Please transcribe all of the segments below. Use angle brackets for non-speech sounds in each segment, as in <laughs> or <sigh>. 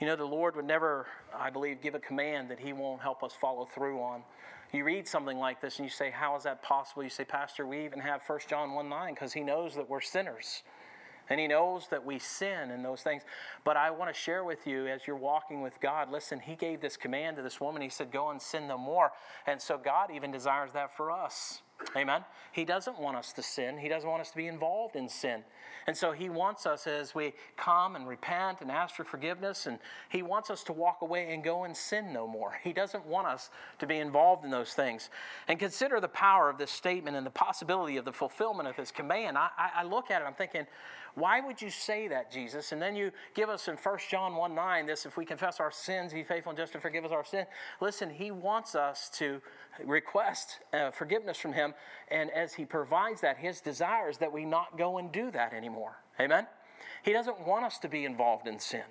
You know, the Lord would never, I believe, give a command that He won't help us follow through on. You read something like this and you say, How is that possible? You say, Pastor, we even have 1 John 1 9 because He knows that we're sinners. And He knows that we sin and those things. But I want to share with you as you're walking with God, listen, He gave this command to this woman. He said, Go and sin no more. And so God even desires that for us. Amen. He doesn't want us to sin. He doesn't want us to be involved in sin. And so he wants us as we come and repent and ask for forgiveness, and he wants us to walk away and go and sin no more. He doesn't want us to be involved in those things. And consider the power of this statement and the possibility of the fulfillment of his command. I, I look at it, I'm thinking, why would you say that, Jesus? And then you give us in 1 John 1 9 this if we confess our sins, he's faithful and just to forgive us our sin. Listen, he wants us to request uh, forgiveness from him. And as he provides that, his desire is that we not go and do that anymore. Amen? He doesn't want us to be involved in sin.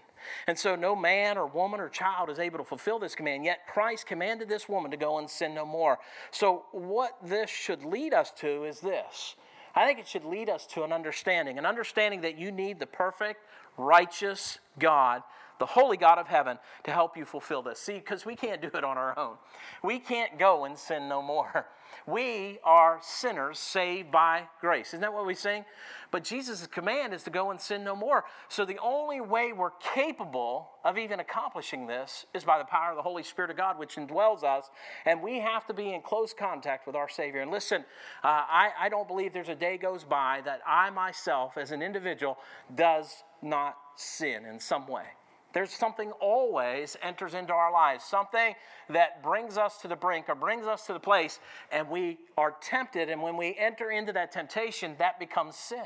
And so no man or woman or child is able to fulfill this command. Yet Christ commanded this woman to go and sin no more. So what this should lead us to is this I think it should lead us to an understanding, an understanding that you need the perfect, righteous God, the holy God of heaven, to help you fulfill this. See, because we can't do it on our own. We can't go and sin no more. <laughs> We are sinners saved by grace. Isn't that what we sing? But Jesus' command is to go and sin no more. So the only way we're capable of even accomplishing this is by the power of the Holy Spirit of God, which indwells us. And we have to be in close contact with our Savior. And listen, uh, I, I don't believe there's a day goes by that I myself, as an individual, does not sin in some way. There's something always enters into our lives, something that brings us to the brink or brings us to the place, and we are tempted. And when we enter into that temptation, that becomes sin.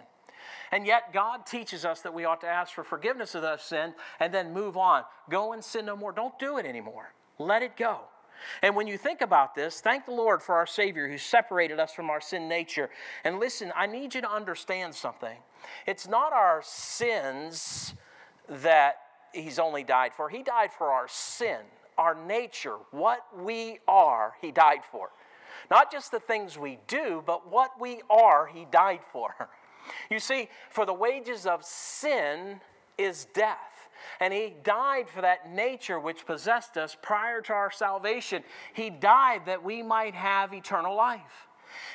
And yet, God teaches us that we ought to ask for forgiveness of that sin and then move on. Go and sin no more. Don't do it anymore. Let it go. And when you think about this, thank the Lord for our Savior who separated us from our sin nature. And listen, I need you to understand something. It's not our sins that he's only died for. He died for our sin, our nature, what we are, he died for. Not just the things we do, but what we are, he died for. <laughs> You see, for the wages of sin is death. And he died for that nature which possessed us prior to our salvation. He died that we might have eternal life.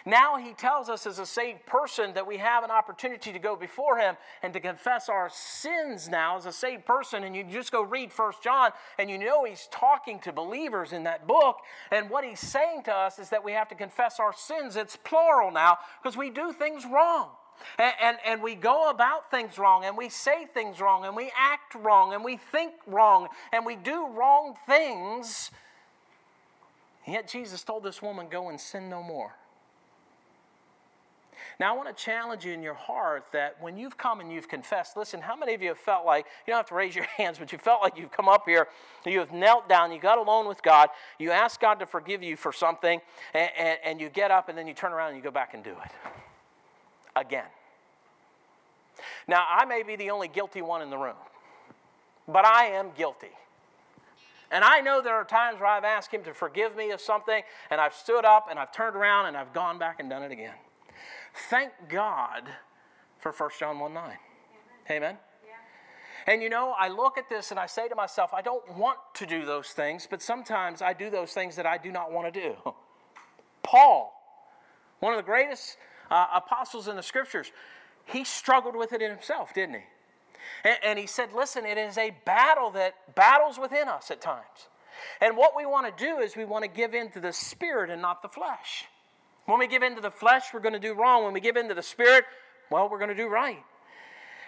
Now he tells us as a saved person that we have an opportunity to go before him and to confess our sins now as a saved person. And you just go read First John and you know he's talking to believers in that book. And what he's saying to us is that we have to confess our sins. It's plural now because we do things wrong. And, and, and, we go about things wrong, and we say things wrong, and we act wrong, and we think wrong, and we do wrong things. Yet Jesus told this woman, Go and sin no more. Now, I want to challenge you in your heart that when you've come and you've confessed, listen, how many of you have felt like, you don't have to raise your <laughs> hands, but you felt like you've come up here, you have knelt down, you got alone with God, you ask God to forgive you for something, and, and, and you get up and then you turn around and you go back and do it again. Now, I may be the only guilty one in the room, but I am guilty. And I know there are times where I've asked Him to forgive me of something, and I've stood up and I've turned around and I've gone back and done it again. Thank God for 1 John 1 9. Amen. Amen? Yeah. And you know, I look at this and I say to myself, I don't want to do those things, but sometimes I do those things that I do not want to do. <laughs> Paul, one of the greatest uh, apostles in the scriptures, he struggled with it in himself, didn't he? And, and he said, Listen, it is a battle that battles within us at times. And what we want to do is we want to give in to the spirit and not the flesh. When we give in to the flesh, we're going to do wrong. When we give in to the spirit, well, we're going to do right.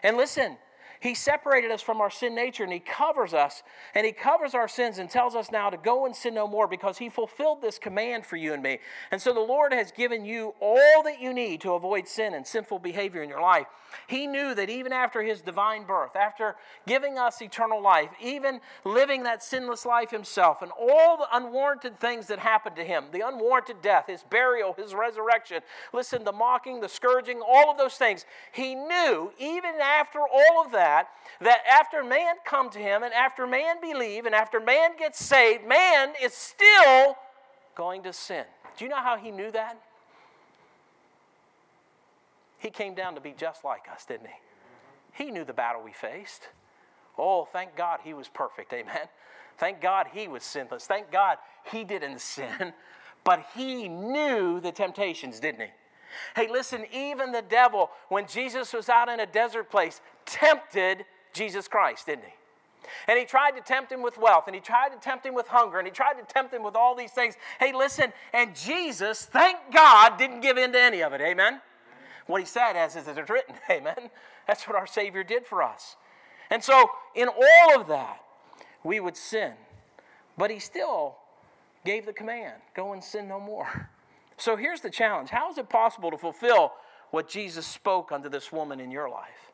And listen, he separated us from our sin nature and He covers us and He covers our sins and tells us now to go and sin no more because He fulfilled this command for you and me. And so the Lord has given you all that you need to avoid sin and sinful behavior in your life. He knew that even after His divine birth, after giving us eternal life, even living that sinless life Himself, and all the unwarranted things that happened to Him the unwarranted death, His burial, His resurrection listen, the mocking, the scourging, all of those things He knew even after all of that that, that after man come to him and after man believe and after man gets saved, man is still going to sin. Do you know how he knew that? He came down to be just like us, didn't he? He knew the battle we faced. Oh, thank God he was perfect. Amen. Thank God he was sinless. Thank God he didn't sin. But he knew the temptations, didn't he? Hey, listen, even the devil, when Jesus was out in a desert place, tempted Jesus Christ, didn't he? And he tried to tempt him with wealth, and he tried to tempt him with hunger, and he tried to tempt him with all these things. Hey, listen, and Jesus, thank God, didn't give in to any of it. Amen? What he said, as is written, <laughs> amen? That's what our Savior did for us. And so, in all of that, we would sin. But he still gave the command go and sin no more. So here's the challenge How is it possible to fulfill what Jesus spoke unto this woman in your life?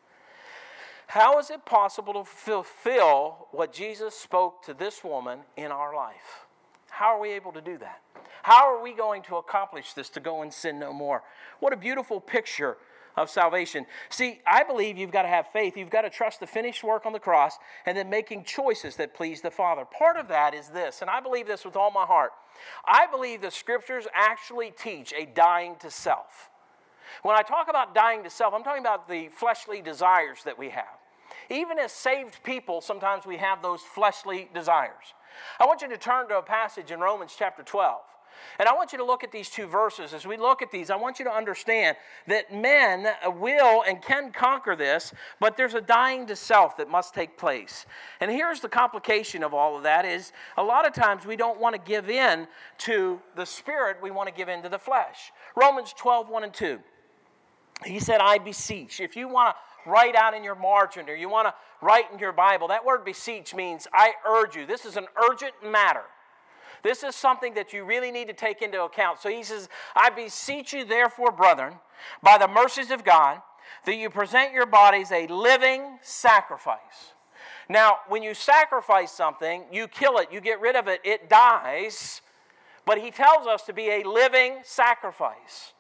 How is it possible to fulfill what Jesus spoke to this woman in our life? How are we able to do that? How are we going to accomplish this to go and sin no more? What a beautiful picture of salvation. See, I believe you've got to have faith. You've got to trust the finished work on the cross and then making choices that please the Father. Part of that is this, and I believe this with all my heart. I believe the scriptures actually teach a dying to self. When I talk about dying to self, I'm talking about the fleshly desires that we have. Even as saved people, sometimes we have those fleshly desires. I want you to turn to a passage in Romans chapter 12. And I want you to look at these two verses. As we look at these, I want you to understand that men will and can conquer this, but there's a dying to self that must take place. And here's the complication of all of that is a lot of times we don't want to give in to the spirit, we want to give in to the flesh. Romans 12, 1 and 2. He said, I beseech. If you want to write out in your margin or you want to write in your Bible. That word beseech means I urge you. This is an urgent matter. This is something that you really need to take into account. So he says, I beseech you, therefore, brethren, by the mercies of God, that you present your bodies a living sacrifice. Now, when you sacrifice something, you kill it, you get rid of it, it dies. But he tells us to be a living sacrifice.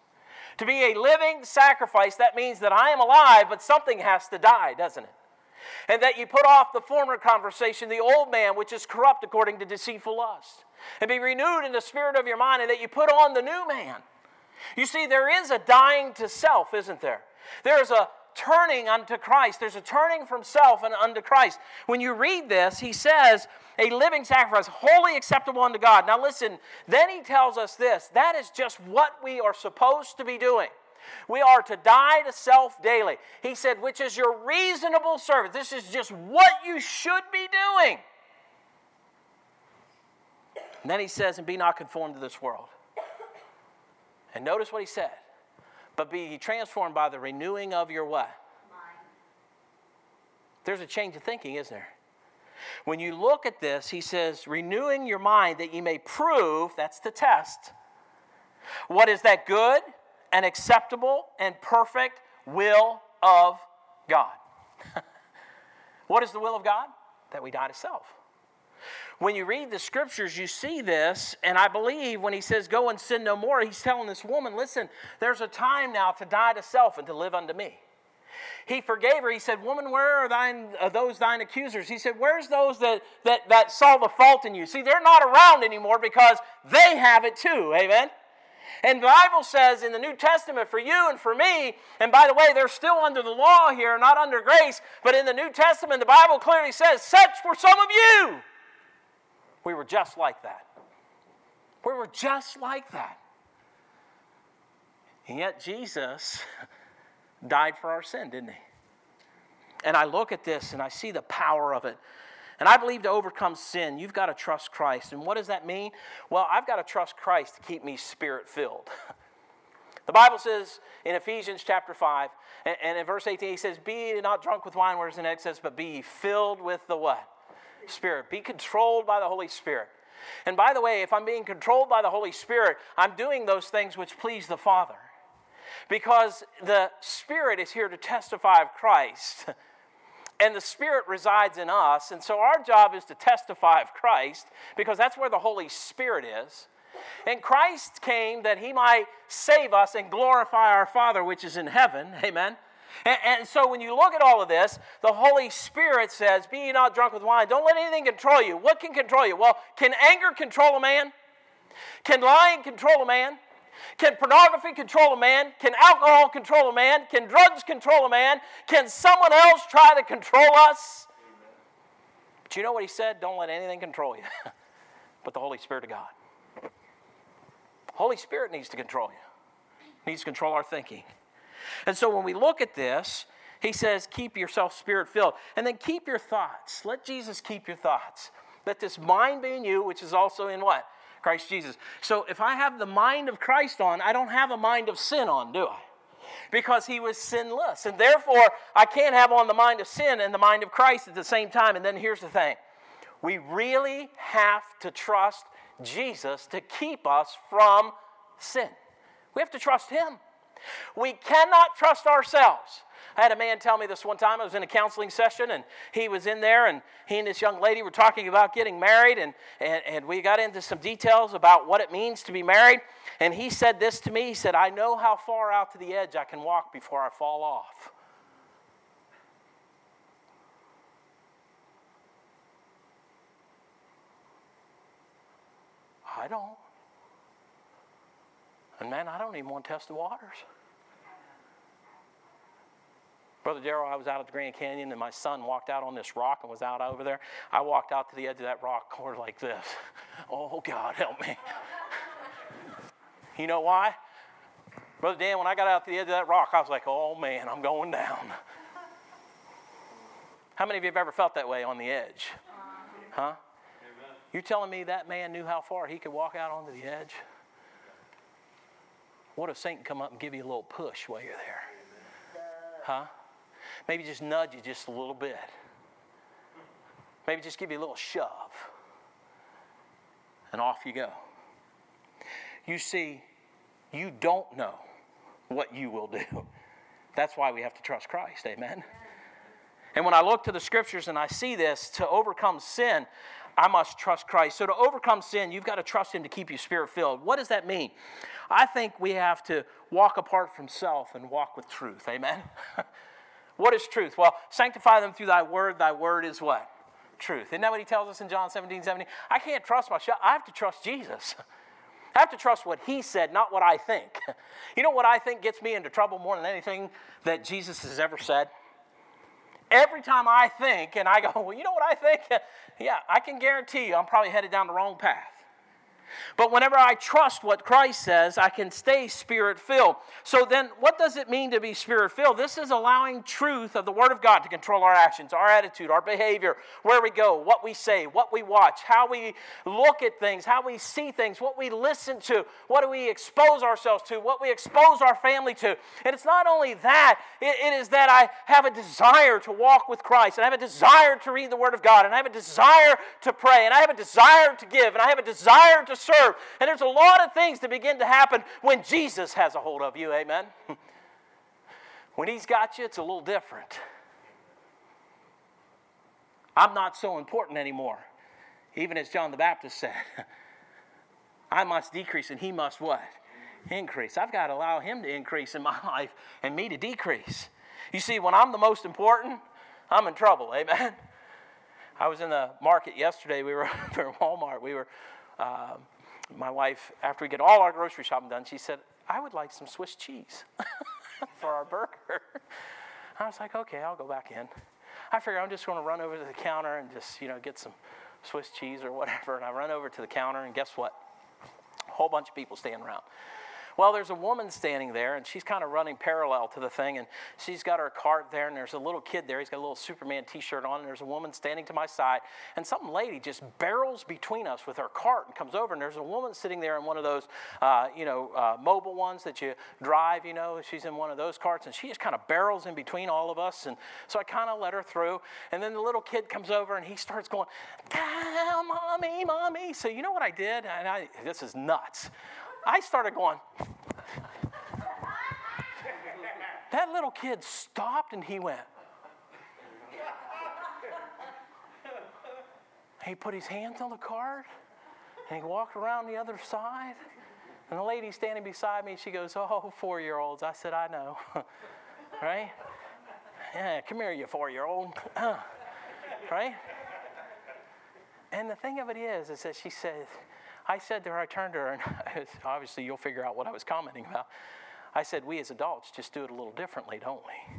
To be a living sacrifice, that means that I am alive, but something has to die, doesn't it? And that you put off the former conversation, the old man, which is corrupt according to deceitful lust, and be renewed in the spirit of your mind, and that you put on the new man. You see, there is a dying to self, isn't there? There's a turning unto Christ. There's a turning from self and unto Christ. When you read this, he says, a living sacrifice, wholly acceptable unto God. Now listen, then he tells us this that is just what we are supposed to be doing. We are to die to self daily. He said, which is your reasonable service. This is just what you should be doing. And then he says, and be not conformed to this world. And notice what he said but be transformed by the renewing of your what? Mind. There's a change of thinking, isn't there? When you look at this, he says, renewing your mind that you may prove, that's the test, what is that good and acceptable and perfect will of God. <laughs> what is the will of God? That we die to self. When you read the scriptures, you see this, and I believe when he says, Go and sin no more, he's telling this woman, Listen, there's a time now to die to self and to live unto me. He forgave her. He said, Woman, where are thine, uh, those thine accusers? He said, Where's those that, that, that saw the fault in you? See, they're not around anymore because they have it too. Amen? And the Bible says in the New Testament for you and for me, and by the way, they're still under the law here, not under grace, but in the New Testament, the Bible clearly says, Such for some of you. We were just like that. We were just like that. And yet Jesus <laughs> died for our sin, didn't he? And I look at this and I see the power of it. And I believe to overcome sin, you've got to trust Christ. And what does that mean? Well, I've got to trust Christ to keep me spirit filled. <laughs> The Bible says in Ephesians chapter 5, and, in verse 18, he says, Be not drunk with wine, whereas in excess, but be filled with the what? Spirit. Be controlled by the Holy Spirit. And by the way, if I'm being controlled by the Holy Spirit, I'm doing those things which please the Father. Because the Spirit is here to testify of Christ. <laughs> And the Spirit resides in us. And so our job is to testify of Christ because that's where the Holy Spirit is. And Christ came that he might save us and glorify our Father which is in heaven. <laughs> Amen. And, and, so when you look at all of this, the Holy Spirit says, Be ye not drunk with wine. Don't let anything control you. What can control you? Well, can anger control a man? Can lying control a man? Can pornography control a man? Can alcohol control a man? Can drugs control a man? Can someone else try to control us? But you know what he said? Don't let anything control you <laughs> but the Holy Spirit of God. Holy Spirit needs to control you, needs to control our thinking. And so when we look at this, he says, keep yourself spirit filled. And then keep your thoughts. Let Jesus keep your thoughts. Let this mind be in you, which is also in what? Christ Jesus. So if I have the mind of Christ on, I don't have a mind of sin on, do I? Because he was sinless. And therefore, I can't have on the mind of sin and the mind of Christ at the same time. And then here's the thing we really have to trust Jesus to keep us from sin. We have to trust him. We cannot trust ourselves. I had a man tell me this one time. I was in a counseling session and he was in there and he and this young lady were talking about getting married and, and, and we got into some details about what it means to be married. And he said this to me. He said, I know how far out to the edge I can walk before I fall off. I don't. And man, I don't even want to test the waters. Brother Darrell, I was out at the Grand Canyon and my son walked out on this rock and was out over there. I walked out to the edge of that rock corner like this. <laughs> Oh, God, help me. you know why? Brother Dan, when I got out to the edge of that rock, I was like, oh man, I'm going down. How many of you have ever felt that way on the edge? Huh? You're telling me that man knew how far he could walk out onto the edge? What if Satan come up and give you a little push while you're there? Huh? Maybe just nudge you just a little bit. Maybe just give you a little shove. And off you go. You see, you don't know what you will do. That's why we have to trust Christ. Amen. And when I look to the scriptures and I see this, to overcome sin, I must trust Christ. So to overcome sin, you've got to trust Him to keep you spirit filled. What does that mean? I think we have to walk apart from self and walk with truth. Amen? <laughs> what is truth? Well, sanctify them through thy word. Thy word is what? Truth. Isn't that what he tells us in John 17, 17? I can't trust myself. I have to trust Jesus. <laughs> I have to trust what he said, not what I think. <laughs> You know what I think gets me into trouble more than anything that Jesus has ever said? Every time I think and I go, well, you know what I think? <laughs> Yeah, I can guarantee you I'm probably headed down the wrong path. But whenever I trust what Christ says, I can stay spirit filled. So then, what does it mean to be spirit filled? This is allowing truth of the Word of God to control our actions, our attitude, our behavior, where we go, what we say, what we watch, how we look at things, how we see things, what we listen to, what do we expose ourselves to, what we expose our family to. And it's not only that, it, it is that I have a desire to walk with Christ, and I have a desire to read the Word of God, and I have a desire to pray, and I have a desire to give, and I have a desire to serve. And there's a lot of things that begin to happen when Jesus has a hold of you. Amen. <laughs> When he's got you, it's a little different. I'm not so important anymore. Even as John the Baptist said, <laughs> I must decrease and he must what? Increase. I've got to allow him to increase in my <laughs> life and me to decrease. You see, when I'm the most important, I'm in trouble. Amen. I was in the market yesterday. We were for Walmart. We were uh, my wife, after we get all our grocery shopping done, she said, I would like some Swiss cheese <laughs> for our burger. I was like, okay, I'll go back in. I figure I'm just going to run over to the counter and just, you know, get some Swiss cheese or whatever. And I run over to the counter, and guess what? A whole bunch of people standing around. Well, there's a woman standing there, and she's kind of running parallel to the thing, and she's got her cart there, and there's a little kid there. He's got a little Superman t shirt on, and there's a woman standing to my side, and some lady just barrels between us with her cart and comes over, and there's a woman sitting there in one of those, uh, you know, uh, mobile ones that you drive, you know, she's in one of those carts, and she just kind of barrels in between all of us, and so I kind of let her through, and then the little kid comes over, and he starts going, ah, mommy, mommy. So you know what I did? And I, this is nuts. I started going. that little kid stopped and he went. He put his hands on the cart and he walked around the other side. And the lady standing beside me, she goes, Oh, four year olds. I said, I know. <laughs> right? Yeah, come here, you four year old. <laughs> right? And the thing of it is, is that she said, I said to her, I turned to her, and <laughs> obviously you'll figure out what I was commenting about. I said, We as adults just do it a little differently, don't we?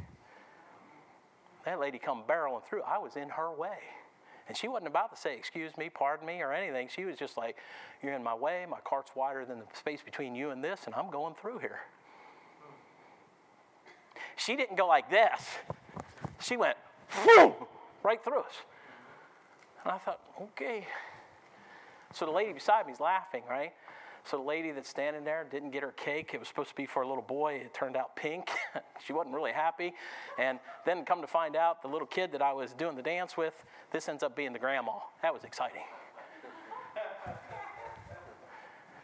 That lady come barreling through. I was in her way. And she wasn't about to say, Excuse me, pardon me, or anything. She was just like, You're in my way. My cart's wider than the space between you and this, and I'm going through here. She didn't go like this, she went <laughs> right through us. And I thought, Okay. So the lady beside me is laughing, right? So the lady that's standing there didn't get her cake. It was supposed to be for a little boy. It turned out pink. <laughs> she wasn't really happy. And then come to find out, the little kid that I was doing the dance with, this ends up being the grandma. That was exciting.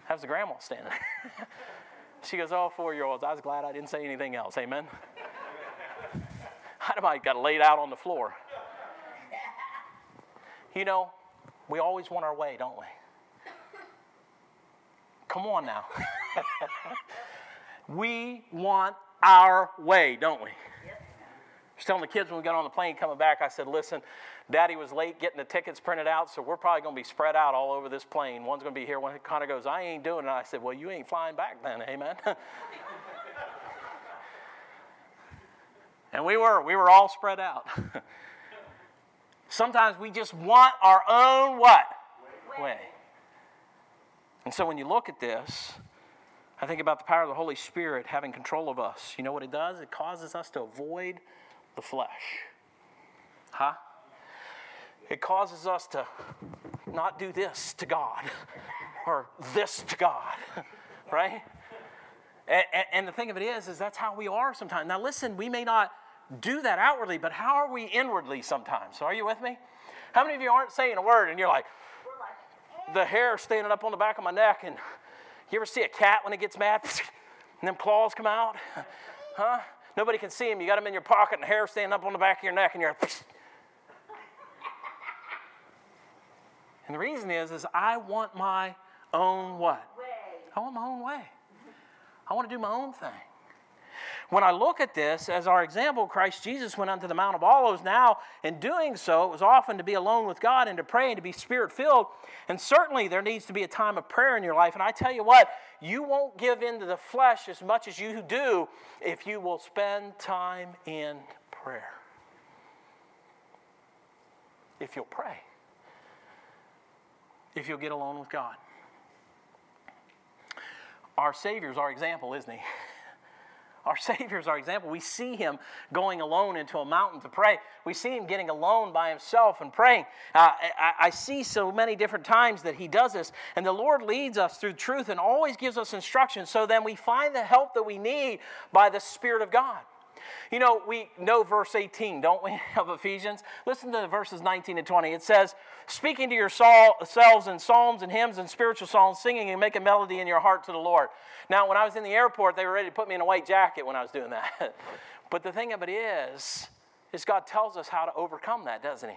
How's the grandma standing there? <laughs> she goes, Oh, four year olds. I was glad I didn't say anything else. Amen. <laughs> I got laid out on the floor. You know, we always want our way, don't we? Come on now. <laughs> we want our way, don't we? I was telling the kids when we got on the plane coming back, I said, listen, daddy was late getting the tickets printed out, so we're probably going to be spread out all over this plane. One's going to be here, one kind of goes, I ain't doing it. I said, well, you ain't flying back then, amen? <laughs> and we were, we were all spread out. <laughs> Sometimes we just want our own what? Way. way. And so when you look at this, I think about the power of the Holy Spirit having control of us. You know what it does? It causes us to avoid the flesh. Huh? It causes us to not do this to God <laughs> or this to God, <laughs> right? And, and, the thing of it is, is that's how we are sometimes. Now, listen, we may not do that outwardly, but how are we inwardly sometimes? So, are you with me? How many of you aren't saying a word and you're like, the hair standing up on the back of my neck. And you ever see a cat when it gets mad? and them claws come out? Huh? Nobody can see them. You got them in your pocket and hair standing up on the back of your neck and you're. and the reason is, is I want my own what? Way. I want my own way. I want to do my own thing. When I look at this as our example, Christ Jesus went unto the Mount of Olives. Now, in doing so, it was often to be alone with God and to pray and to be spirit filled. And certainly there needs to be a time of prayer in your life. And I tell you what, you won't give in to the flesh as much as you do if you will spend time in prayer. If you'll pray. If you'll get alone with God. Our Savior's our example, isn't he? <laughs> Our <laughs> Savior is our example. We see him going alone into a mountain to pray. We see him getting alone by himself and praying. Uh, I, I see so many different times that he does this. And the Lord leads us through truth and always gives us instruction So then we find the help that we need by the Spirit of God. You know, we know verse 18, don't we, <laughs> of Ephesians? Listen to verses 19 and 20. It says, Speaking to yourselves in psalms and hymns and spiritual songs, singing and making a melody in your heart to the Lord. Now, when I was in the airport, they were ready to put me in a white jacket when I was doing that. <laughs> but the thing of it is, is God tells us how to overcome that, doesn't He?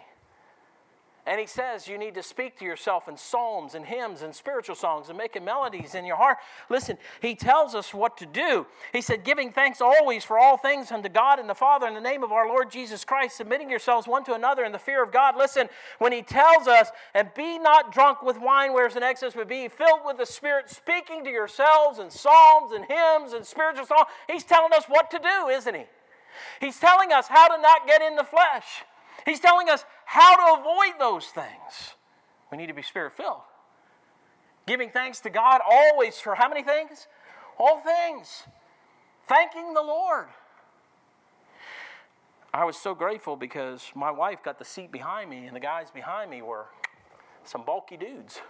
And he says you need to speak to yourself in psalms and hymns and spiritual songs and making melodies in your heart. Listen, he tells us what to do. He said, giving thanks always for all things unto God and the Father in the name of our Lord Jesus Christ, submitting yourselves one to another in the fear of God. Listen, when he tells us, and be not drunk with wine, whereas an excess, would be filled with the Spirit, speaking to yourselves in psalms and hymns and spiritual songs, he's telling us what to do, isn't he? He's telling us how to not get in the flesh. He's telling us how to avoid those things. We need to be spirit filled. Giving thanks to God always for how many things? All things. Thanking the Lord. I was so grateful because my wife got the seat behind me, and the guys behind me were some bulky dudes.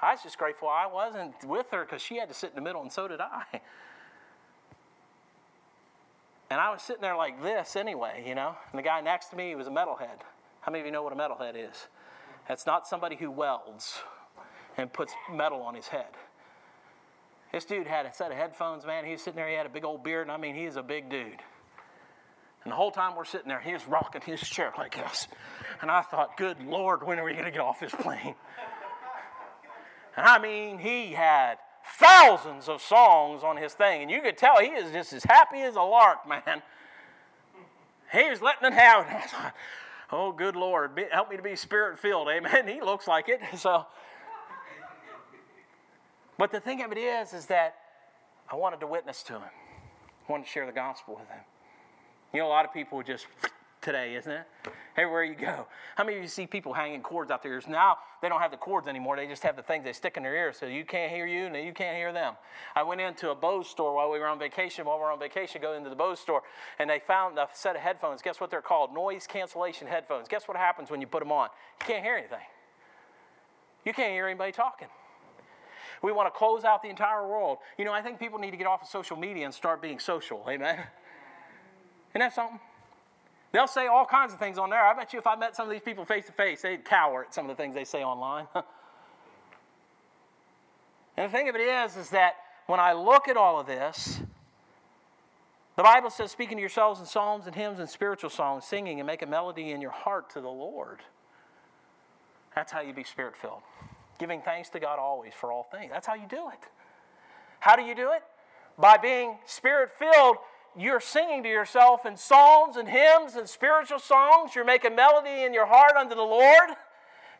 I was just grateful I wasn't with her because she had to sit in the middle, and so did I. And I was sitting there like this anyway, you know. And the guy next to me was a metalhead. How many of you know what a metalhead is? That's not somebody who welds and puts metal on his head. This dude had a set of headphones, man. He was sitting there, he had a big old beard, and I mean, he is a big dude. And the whole time we're sitting there, he was rocking his chair like this. And I thought, good Lord, when are we going to get off this plane? And I mean, he had thousands of songs on his thing, and you could tell he is just as happy as a lark, man. He was letting it thought, <laughs> oh, good Lord, be, help me to be spirit filled. Amen. <laughs> He looks like it. <laughs> So, but the thing of it is, is that I wanted to witness to him. I wanted to share the gospel with him. You know, a lot of people would just today, isn't it? Everywhere you go. How many of you see people hanging cords out there? Now they don't have the cords anymore. They just have the things they stick in their ears so you can't hear you and you can't hear them. I went into a Bose store while we were on vacation. While we were on vacation, go into the Bose store and they found a set of headphones. Guess what they're called? Noise cancellation headphones. Guess what happens when you put them on? You can't hear anything. You can't hear anybody talking. We want to close out the entire world. You know, I think people need to get off of social media and start being social. Amen. Isn't that something? They'll say all kinds of things on there. I bet you if I met some of these people face to face, they'd cower at some of the things they say online. <laughs> and the thing of it is, is that when I look at all of this, the Bible says, speaking to yourselves in psalms and hymns and spiritual songs, singing and make a melody in your heart to the Lord. That's how you be spirit filled. Giving thanks to God always for all things. That's how you do it. How do you do it? By being spirit filled you're singing to yourself in psalms and hymns and spiritual songs. You're making melody in your heart unto the Lord.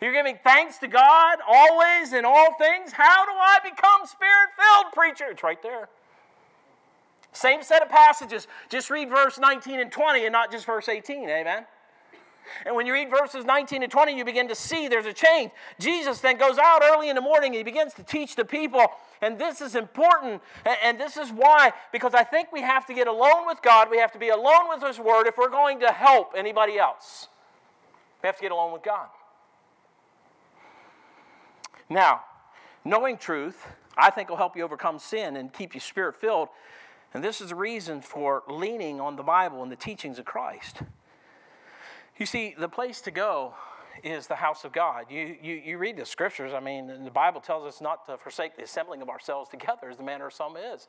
You're giving thanks to God always in all things. How do I become spirit filled, preacher? It's right there. Same set of passages. Just read verse 19 and 20 and not just verse 18. Amen. And when you read verses 19 to 20, you begin to see there's a change. Jesus then goes out early in the morning. He begins to teach the people. And this is important. And this is why, because I think we have to get alone with God. We have to be alone with His Word if we're going to help anybody else. We have to get alone with God. Now, knowing truth, I think will help you overcome sin and keep you spirit filled. And this is the reason for leaning on the Bible and the teachings of Christ. You see, the place to go is the house of God. You, you, you read the scriptures, I mean, the Bible tells us not to forsake the assembling of ourselves together, as the manner of some is.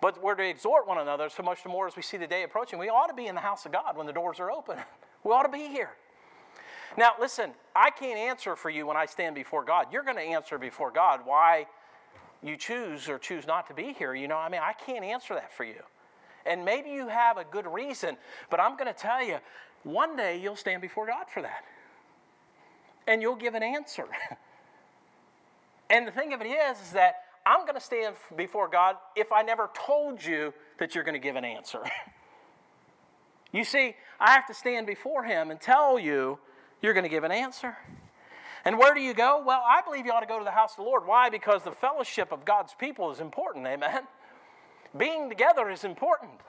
But we're to exhort one another so much the more as we see the day approaching. We ought to be in the house of God when the doors are open. <laughs> We ought to be here. Now, listen, I can't answer for you when I stand before God. You're going to answer before God why you choose or choose not to be here. You know, I mean, I can't answer that for you. And maybe you have a good reason, but I'm going to tell you, one day you'll stand before God for that. And you'll give an answer. <laughs> and the thing of it is, is that I'm going to stand before God if I never told you that you're going to give an answer. <laughs> you see, I have to stand before Him and tell you you're going to give an answer. And where do you go? Well, I believe you ought to go to the house of the Lord. Why? Because the fellowship of God's people is important, amen? Being together is important.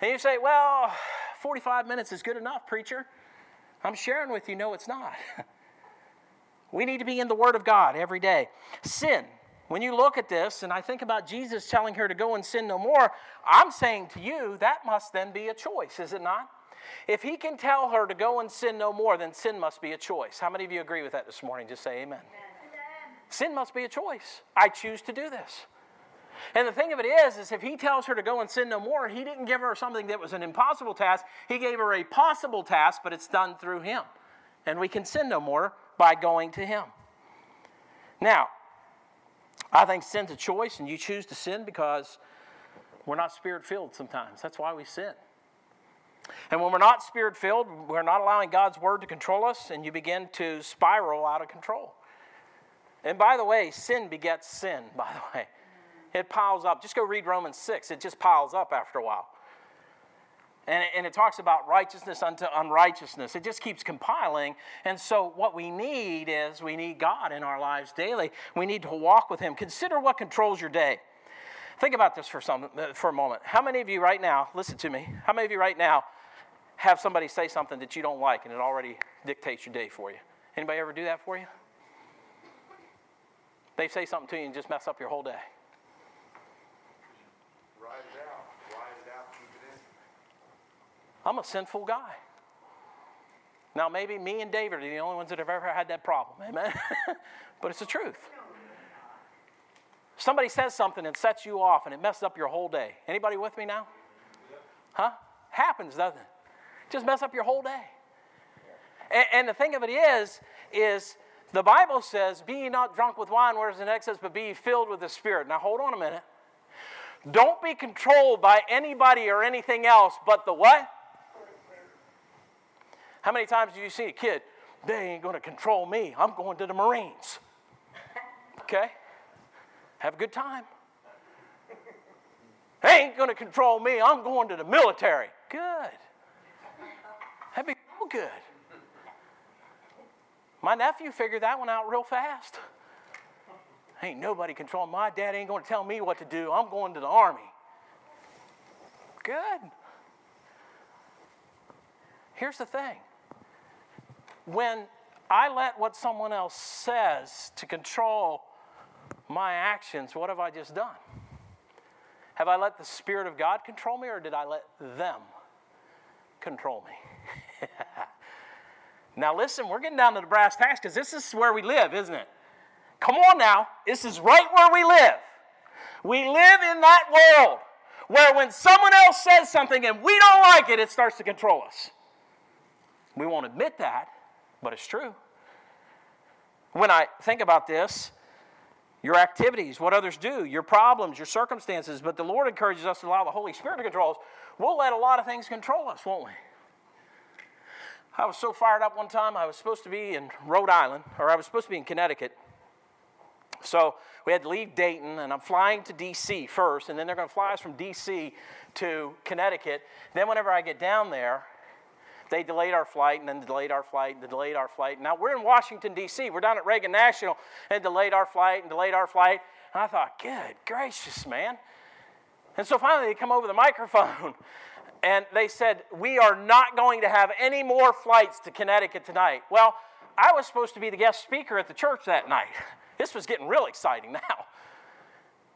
And you say, well, 45 minutes is good enough, preacher. I'm sharing with you, no, it's not. <laughs> we need to be in the Word of God every day. Sin. When you look at this, and I think about Jesus telling her to go and sin no more, I'm saying to you, that must then be a choice, is it not? If he can tell her to go and sin no more, then sin must be a choice. How many of you agree with that this morning? Just say amen. amen. Sin must be a choice. I choose to do this. And the thing of it is, is if he tells her to go and sin no more, he didn't give her something that was an impossible task. He gave her a possible task, but it's done through him. And we can sin no more by going to him. Now, I think sin's a choice, and you choose to sin because we're not spirit filled sometimes. That's why we sin. And when we're not spirit filled, we're not allowing God's word to control us, and you begin to spiral out of control. And by the way, sin begets sin, by the way. It piles up. Just go read Romans 6. It just piles up after a while. And it, and it talks about righteousness unto unrighteousness. It just keeps compiling. And so, what we need is we need God in our lives daily. We need to walk with Him. Consider what controls your day. Think about this for, some, for a moment. How many of you right now, listen to me, how many of you right now have somebody say something that you don't like and it already dictates your day for you? Anybody ever do that for you? They say something to you and just mess up your whole day. I'm a sinful guy. Now, maybe me and David are the only ones that have ever had that problem. Amen? <laughs> but it's the truth. Somebody says something and sets you off and it messes up your whole day. Anybody with me now? Huh? Happens, doesn't it? Just mess up your whole day. And, and the thing of it is, is the Bible says, Be not drunk with wine, whereas the next says, but be filled with the Spirit. Now hold on a minute. Don't be controlled by anybody or anything else but the what? How many times do you see a kid? They ain't going to control me. I'm going to the Marines. Okay? Have a good time. They ain't going to control me. I'm going to the military. Good. That'd be real good. My nephew figured that one out real fast. Ain't nobody controlling my dad ain't going to tell me what to do. I'm going to the army. Good. Here's the thing. When I let what someone else says to control my actions, what have I just done? Have I let the Spirit of God control me or did I let them control me? <laughs> now, listen, we're getting down to the brass tacks because this is where we live, isn't it? Come on now. This is right where we live. We live in that world where when someone else says something and we don't like it, it starts to control us. We won't admit that, but it's true. When I think about this, your activities, what others do, your problems, your circumstances, but the Lord encourages us to allow the Holy Spirit to control us. We'll let a lot of things control us, won't we? I was so fired up one time, I was supposed to be in Rhode Island, or I was supposed to be in Connecticut. So we had to leave Dayton, and I'm flying to D.C. first, and then they're going to fly us from D.C. to Connecticut. Then, whenever I get down there, they delayed our flight and then delayed our flight and delayed our flight. Now we're in Washington, D.C. We're down at Reagan National and delayed our flight and delayed our flight. And I thought, good gracious, man. And so finally they come over the microphone <laughs> and they said, We are not going to have any more flights to Connecticut tonight. Well, I was supposed to be the guest speaker at the church that night. <laughs> This was getting real exciting <laughs> now.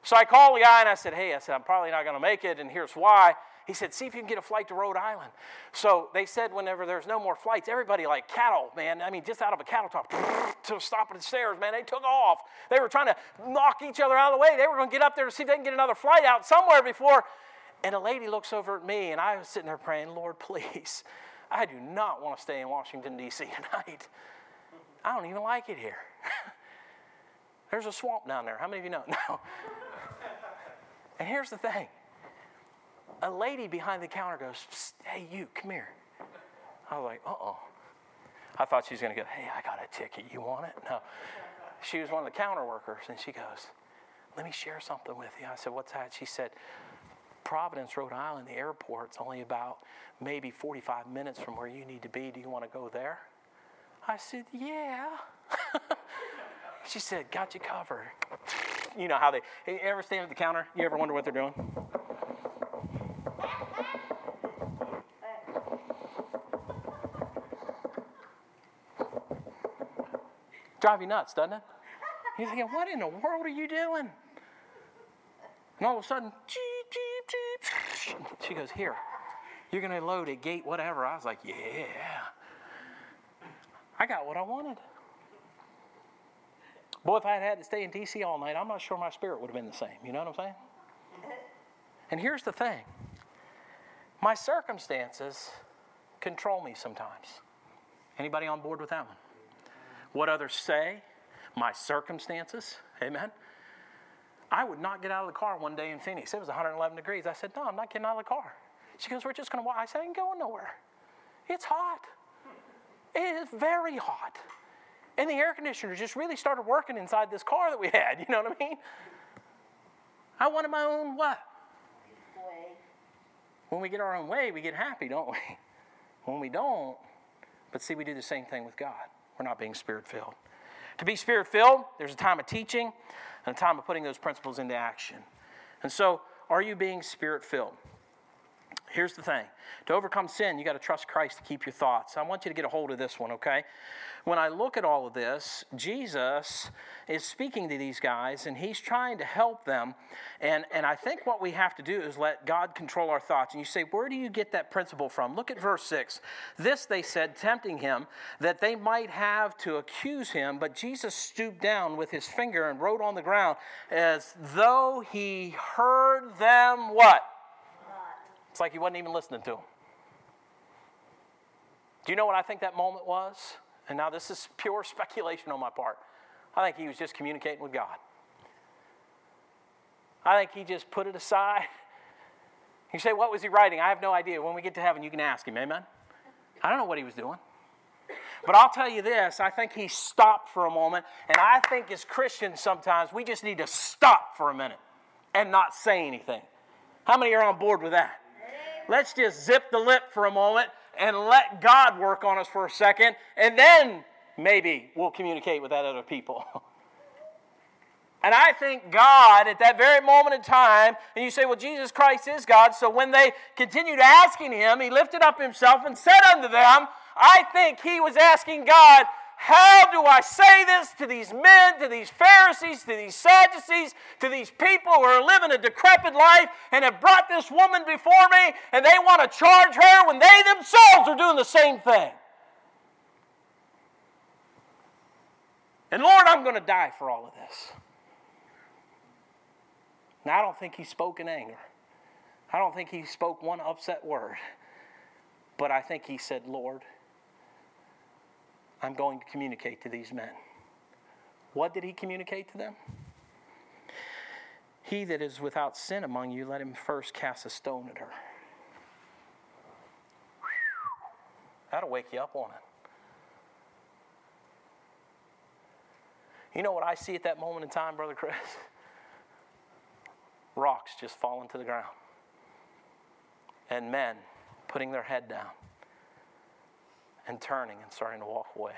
So I called the guy and I said, Hey, I said, I'm probably not going to make it, and here's why. He said, see if you can get a flight to Rhode Island. So they said whenever there's no more flights, everybody like cattle, man, I mean, just out of a cattle top, <laughs> to stop at the stairs, man, they took off. They were trying to knock each other out of the way. They were going to get up there to see if they can get another flight out somewhere before. And a lady looks over at me, and I was sitting there praying, Lord, please, I do not want to stay in Washington, D.C. tonight. I don't even like it here. <laughs> There's a swamp down there. How many of you know? <laughs> No. And here's the thing a lady behind the counter goes, Hey, you, come here. I was like, Uh oh. I thought she was going to go, Hey, I got a ticket. You want it? No. She was one of the counter workers, and she goes, Let me share something with you. I said, What's that? She said, Providence, Rhode Island, the airport's only about maybe 45 minutes from where you need to be. Do you want to go there? I said, Yeah. <laughs> she said, Got you covered. You know how they, ever stand at the counter? You ever wonder what they're doing? Drive you nuts, doesn't it? <laughs> You're thinking, what in the world are you doing? And all of a sudden, cheep, cheep, cheep. <laughs> She goes, Here, you're going to load a gate, whatever. I was like, Yeah. I got what I wanted. Boy, if I had had to stay in D.C. all night, I'm not sure my spirit would have been the same. You know what I'm saying? <laughs> And here's the thing my circumstances control me sometimes. Anybody on board with that one? What others say, my circumstances. Amen. I would not get out of the car one day in Phoenix. It was 111 degrees. I said, No, I'm not getting out of the car. She goes, We're just going to walk. I said, I ain't going nowhere. It's hot. It is very hot. And the air conditioner just really started working inside this car that we had. <laughs> You know what I mean? I wanted my own what? When we get our own way, we get happy, don't we? When we don't, but see, we do the same thing with God. We're not being spirit filled. To be spirit filled, there's a time of teaching and a time of putting those principles into action. And so, are you being spirit filled? Here's the thing to overcome sin, you got to trust Christ to keep your thoughts. I want you to get a hold of this one, okay? When I look at all of this, Jesus is speaking to these guys and he's trying to help them. And, and I think what we have to do is let God control our thoughts. And you say, where do you get that principle from? Look at verse 6. This they said, tempting him, that they might have to accuse him. But Jesus stooped down with his finger and wrote on the ground as though he heard them what? It's like he wasn't even listening to him. Do you know what I think that moment was? And now this is pure <laughs> speculation on my part. I think he was just communicating with God. I think he just put it aside. <laughs> You say, what was he writing? I have no idea. When we get to heaven, you can ask him. Amen? I don't know what he was doing. But I'll tell you this I think he stopped for a moment. And I think as Christians, sometimes we just need to stop for a minute and not say anything. How many are on board with that? Let's just zip the lip for a moment. and let God work on us for a second, and then maybe we'll communicate with that other people. <laughs> And I think God, at that very moment in time, and you say, well, Jesus Christ is God. So when they continued asking him, he lifted up himself and said unto them, I think he was asking God, how do I say this to these men, to these Pharisees, to these Sadducees, to these people who are living a decrepit life and have brought this woman before me and they want to charge her when they themselves are doing the same thing? And Lord, I'm going to die for all of this. Now, I don't think he spoke in anger. I don't think he spoke one upset word. But I think he said, Lord, I'm going to communicate to these men. What did he communicate to them? He that is without sin among you, let him first cast a stone at her. That'll wake you up on it. You know what I see at that moment in time, Brother Chris? <laughs> rocks just falling to the ground, and men putting their head down and turning and starting to walk away.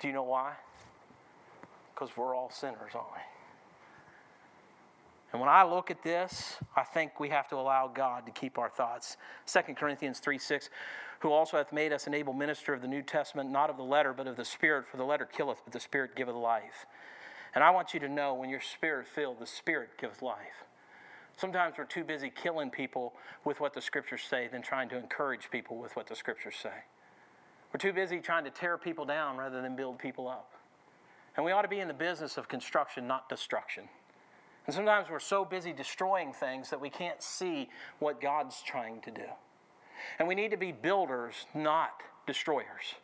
Do you know why? Because we're all sinners, aren't we? And when I look at this, I think we have to allow God to keep our thoughts. 2 Corinthians 3 6, who also hath made us an able minister of the New Testament, not of the letter, but of the Spirit, for the letter killeth, but the Spirit giveth life. And I want you to know when you're spirit filled, the Spirit giveth life. Sometimes we're too busy killing people with what the scriptures say than trying to encourage people with what the scriptures say. We're too busy trying to tear people down rather than build people up. And we ought to be in the business of construction, not destruction. And sometimes we're so busy destroying things that we can't see what God's trying to do. And we need to be builders, not destroyers.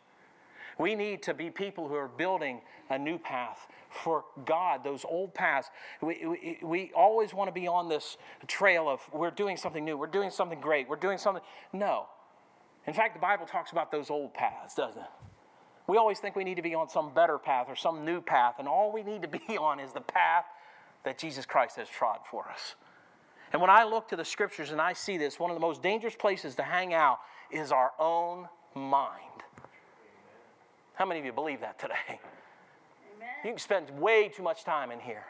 We need to be people who are building a new path for God, those old paths. We, we, we always want to be on this trail of we're doing something new, we're doing something great, we're doing something. No. In fact, the Bible talks about those old paths, doesn't it? We always think we need to be on some better path or some new path, and all we need to be <laughs> on is the path that Jesus Christ has trod for us. And when I look to the scriptures and I see this, one of the most dangerous places to hang out is our own mind. How many of you believe that today? <laughs> You can spend way too much time in here.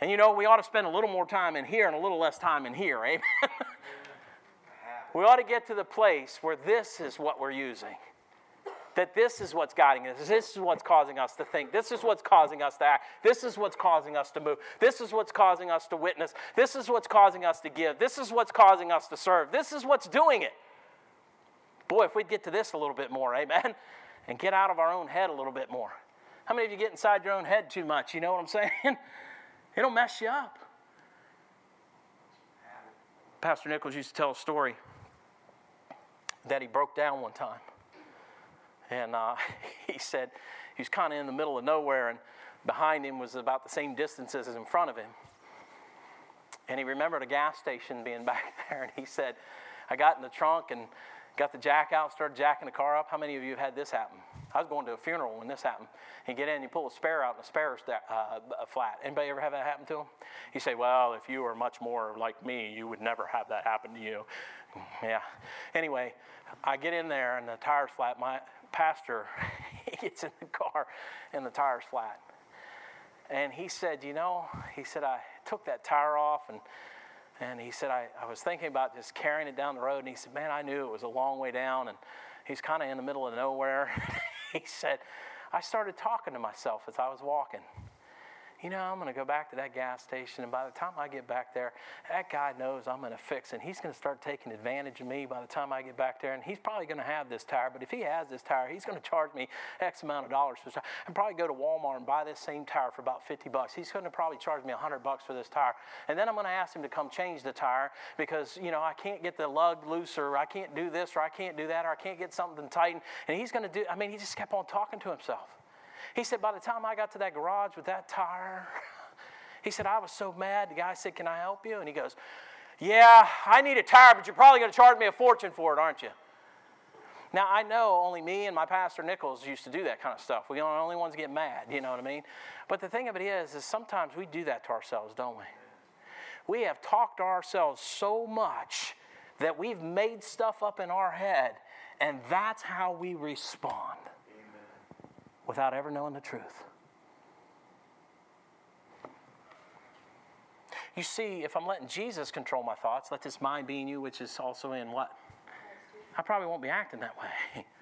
And you know, we ought to spend a little more time in here and a little less time in here, amen? <laughs> we ought to get to the place where this is what we're using. That this is what's guiding us. This is what's causing us to think. This is what's causing us to act. This is what's causing us to move. This is what's causing us to witness. This is what's causing us to give. This is what's causing us to serve. This is what's doing it. Boy, if we'd get to this a little bit more, amen, and get out of our own head a little bit more. How many of you get inside your own head too much? You know what I'm <laughs> saying? It'll mess you up. Pastor Nichols used to tell a story that he broke down one time. And uh, <laughs> he said he was kind of in the middle of nowhere, and behind him was about the same distance as in front of him. And he remembered a gas station being <laughs> back there, and he said, I got in the trunk and got the jack out, started jacking the car up. How many of you have had this happen? I was going to a funeral when this happened. You get in, you pull a spare out, and the spare's uh, flat. Anybody ever have that happen to them? You say, well, if you were much more like me, you would never have that happen to you. Yeah. Anyway, I get in there, and the tire's flat. My pastor, <laughs> he gets in the car, and the tire's flat. And he said, you know, he said, I took that tire off, and and he said, I, I was thinking about just carrying it down the road. And he said, Man, I knew it was a long way down. And he's kind of in the middle of nowhere. <laughs> he said, I started talking to myself as I was walking you know, I'm going to go back to that gas station, and by the time I get back there, that guy knows I'm going to fix it. And he's going to start taking advantage of me by the time I get back there, and he's probably going to have this tire. But if he has this tire, he's going to charge me X amount of dollars for this tire. And probably go to Walmart and buy this same tire for about 50 bucks. He's going to probably charge me 100 bucks for this tire. And then I'm going to ask him to come change the tire because, you know, I can't get the lug loose, or I can't do this, or I can't do that, or I can't get something tightened. And he's going to do, I mean, he just kept on talking to himself. He said, by the time I got to that garage with that tire, <laughs> he said, I was so mad. The guy said, Can I help you? And he goes, Yeah, I need a tire, but you're probably going to charge me a fortune for it, aren't you? Now, I know only me and my pastor Nichols used to do that kind of stuff. We're the only ones get mad, you know what I mean? But the thing of it is, is sometimes we do that to ourselves, don't we? We have talked to ourselves so much that we've made stuff up in our head, and that's how we respond. Without ever knowing the truth. You see, if I'm letting Jesus control my thoughts, let this mind be in you, which is also in what? I probably won't be acting that way. <laughs>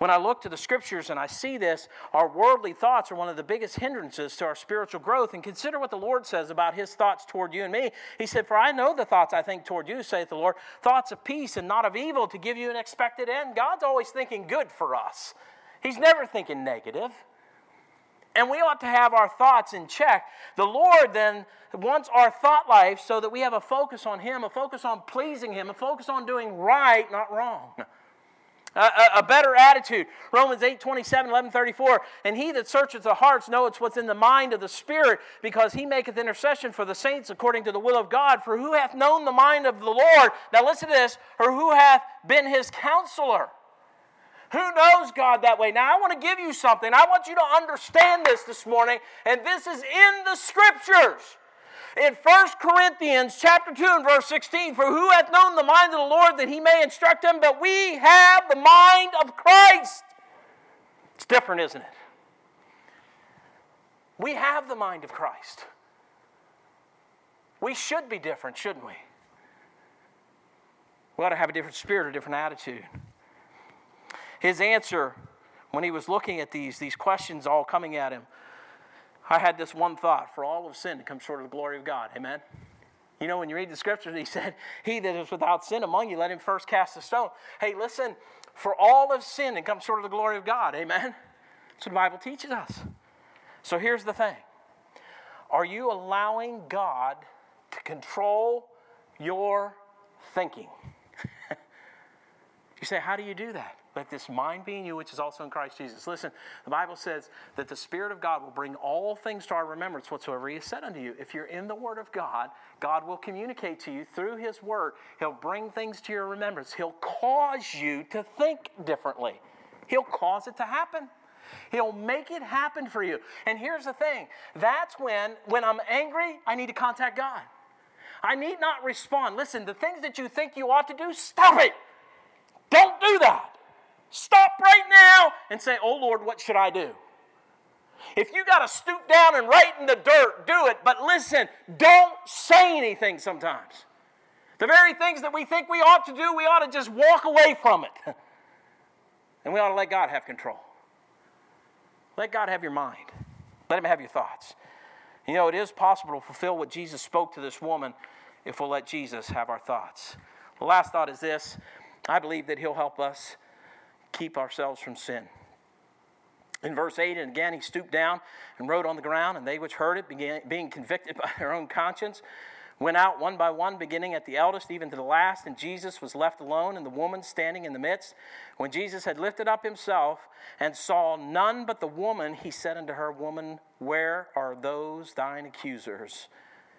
When I look to the scriptures and I see this, our worldly thoughts are one of the biggest hindrances to our spiritual growth. And consider what the Lord says about his thoughts toward you and me. He said, For I know the thoughts I think toward you, saith the Lord, thoughts of peace and not of evil to give you an expected end. God's always thinking good for us, He's never thinking negative. And we ought to have our thoughts in check. The Lord then wants our thought life so that we have a focus on Him, a focus on pleasing Him, a focus on doing right, not wrong. A, a, a, better attitude. Romans 8, 27, 11, 34. And he that searcheth the hearts knoweth what's in the mind of the Spirit, because he maketh intercession for the saints according to the will of God. For who hath known the mind of the Lord? Now listen to this. Or who hath been his counselor? Who knows God that way? Now I want to give you something. I want you to understand this this morning, and this is in the scriptures in 1 Corinthians chapter 2 and verse 16, for who hath known the mind of the Lord that he may instruct him? But we have the mind of Christ. It's different, isn't it? We have the mind of Christ. We should be different, shouldn't we? We ought to have a different spirit, a different attitude. His answer when he was looking at these, these questions all coming at him, I had this one thought for all of sin to come short of the glory of God. Amen. You know, when you read the scriptures, he <laughs> said, He that is without sin among you, let him first cast a stone. Hey, listen, for all of sin and come short of the glory of God. Amen. That's what the Bible teaches us. So here's the thing Are you allowing God to control your thinking? <laughs> you say, How do you do that? Let this mind be in you, which is also in Christ Jesus. Listen, the Bible says that the Spirit of God will bring all things to our remembrance whatsoever He has said unto you. If you're in the Word of God, God will communicate to you through His Word. He'll bring things to your remembrance. He'll cause you to think differently. He'll cause it to happen. He'll make it happen for you. And here's the thing that's when, when I'm angry, I need to contact God. I need not respond. Listen, the things that you think you ought to do, stop it. Don't do that. Stop right now and say, Oh Lord, what should I do? If you got to stoop down and write in the dirt, do it. But listen, don't say anything sometimes. The very things that we think we ought to do, we ought to just walk away from it. <laughs> and we ought to let God have control. Let God have your mind, let Him have your thoughts. You know, it is possible to fulfill what Jesus spoke to this woman if we'll let Jesus have our thoughts. The last thought is this I believe that He'll help us keep ourselves from sin. In verse 8, and again, he stooped down and wrote on the ground, and they which heard it, began, being convicted <laughs> by their own conscience, went out one by one, beginning at the eldest, even to the last. And Jesus was left alone, and the woman standing in the midst. When Jesus had lifted up himself and saw none but the woman, he said unto her, Woman, where are those thine accusers?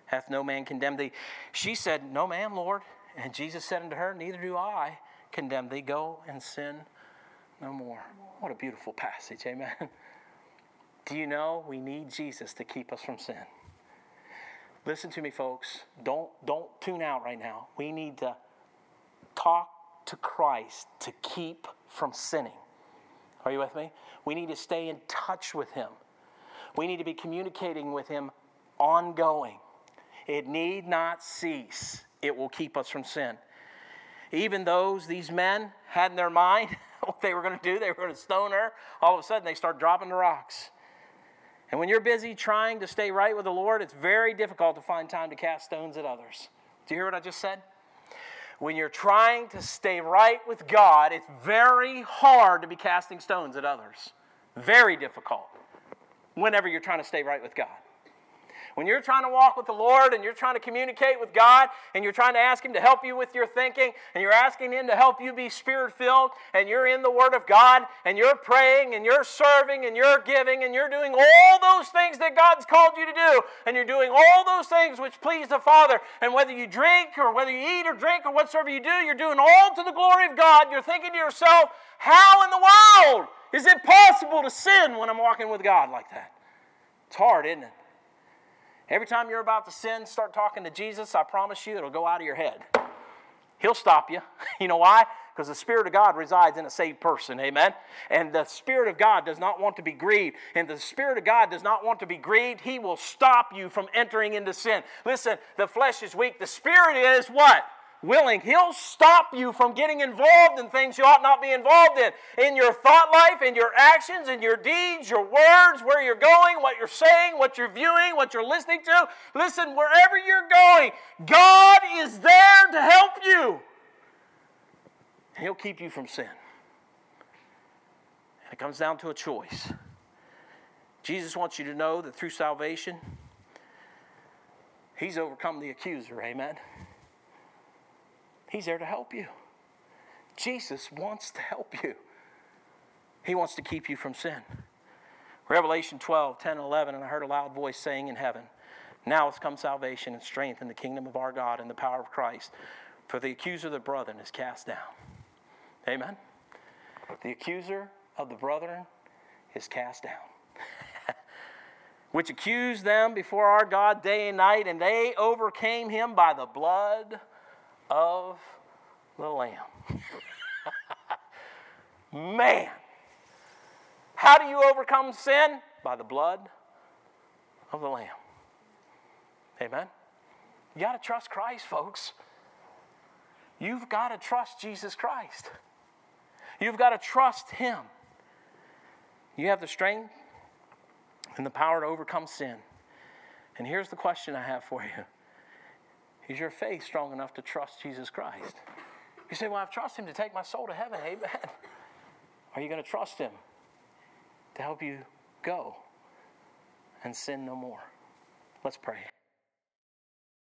Hath no man condemned thee? She said, No man, Lord. And Jesus said unto her, Neither do I condemn thee. Go and sin no more. What a beautiful passage, amen. Do you know we need Jesus to keep us from sin? Listen to me, folks. Don't, don't tune out right now. We need to talk to Christ to keep from sinning. Are you with me? We need to stay in touch with Him. We need to be communicating with Him ongoing. It need not cease, it will keep us from sin. Even those, these men, had in their mind, <laughs> <laughs> what they were going to do. They were going to stone her. All of a sudden, they start dropping the rocks. And when you're busy trying to stay right with the Lord, it's very difficult to find time to cast stones at others. Do you hear what I just said? When you're trying to stay right with God, it's very hard to be casting stones at others. Very difficult whenever you're trying to stay right with God. When you're trying to walk with the Lord and you're trying to communicate with God and you're trying to ask Him to help you with your thinking and you're asking Him to help you be spirit filled and you're in the Word of God and you're praying and you're serving and you're giving and you're doing all those things that God's called you to do and you're doing all those things which please the Father. And whether you drink or whether you eat or drink or whatsoever you do, you're doing all to the glory of God. You're thinking to yourself, how in the world is it possible to sin when I'm walking with God like that? It's hard, isn't it? Every time you're about to sin, start talking to Jesus, I promise you it'll go out of your head. He'll stop you. <laughs> You know why? Because the Spirit of God resides in a saved person. Amen. And the Spirit of God does not want to be grieved. And the Spirit of God does not want to be grieved. He will stop you from entering into sin. Listen, the flesh is weak. The Spirit is what? Willing, He'll stop you from getting involved in things you ought not be involved in. In your thought life, in your actions, in your deeds, your words, where you're going, what you're saying, what you're viewing, what you're listening to. Listen, wherever you're going, God is there to help you. He'll keep you from sin. And it comes down to a choice. Jesus wants you to know that through salvation, He's overcome the accuser. Amen. He's there to help you. Jesus wants to help you. He wants to keep you from sin. Revelation 12, 10, 11, and I heard a loud voice saying in heaven, Now has come salvation and strength in the kingdom of our God and the power of Christ, for the accuser of the brethren is cast down. Amen. The accuser of the brethren is cast down. <laughs> Which accused them before our God day and night, and they overcame him by the blood of the Lamb. <laughs> Man, how do you overcome sin? By the blood of the Lamb. Amen. You got to trust Christ, folks. You've got to trust Jesus Christ. You've got to trust Him. You have the strength and the power to overcome sin. And here's the question I have for you is your faith strong enough to trust Jesus Christ? You say, Well, I've trusted Him to take my soul to heaven. Amen. Are you going to trust Him to help you go and sin no more? Let's pray.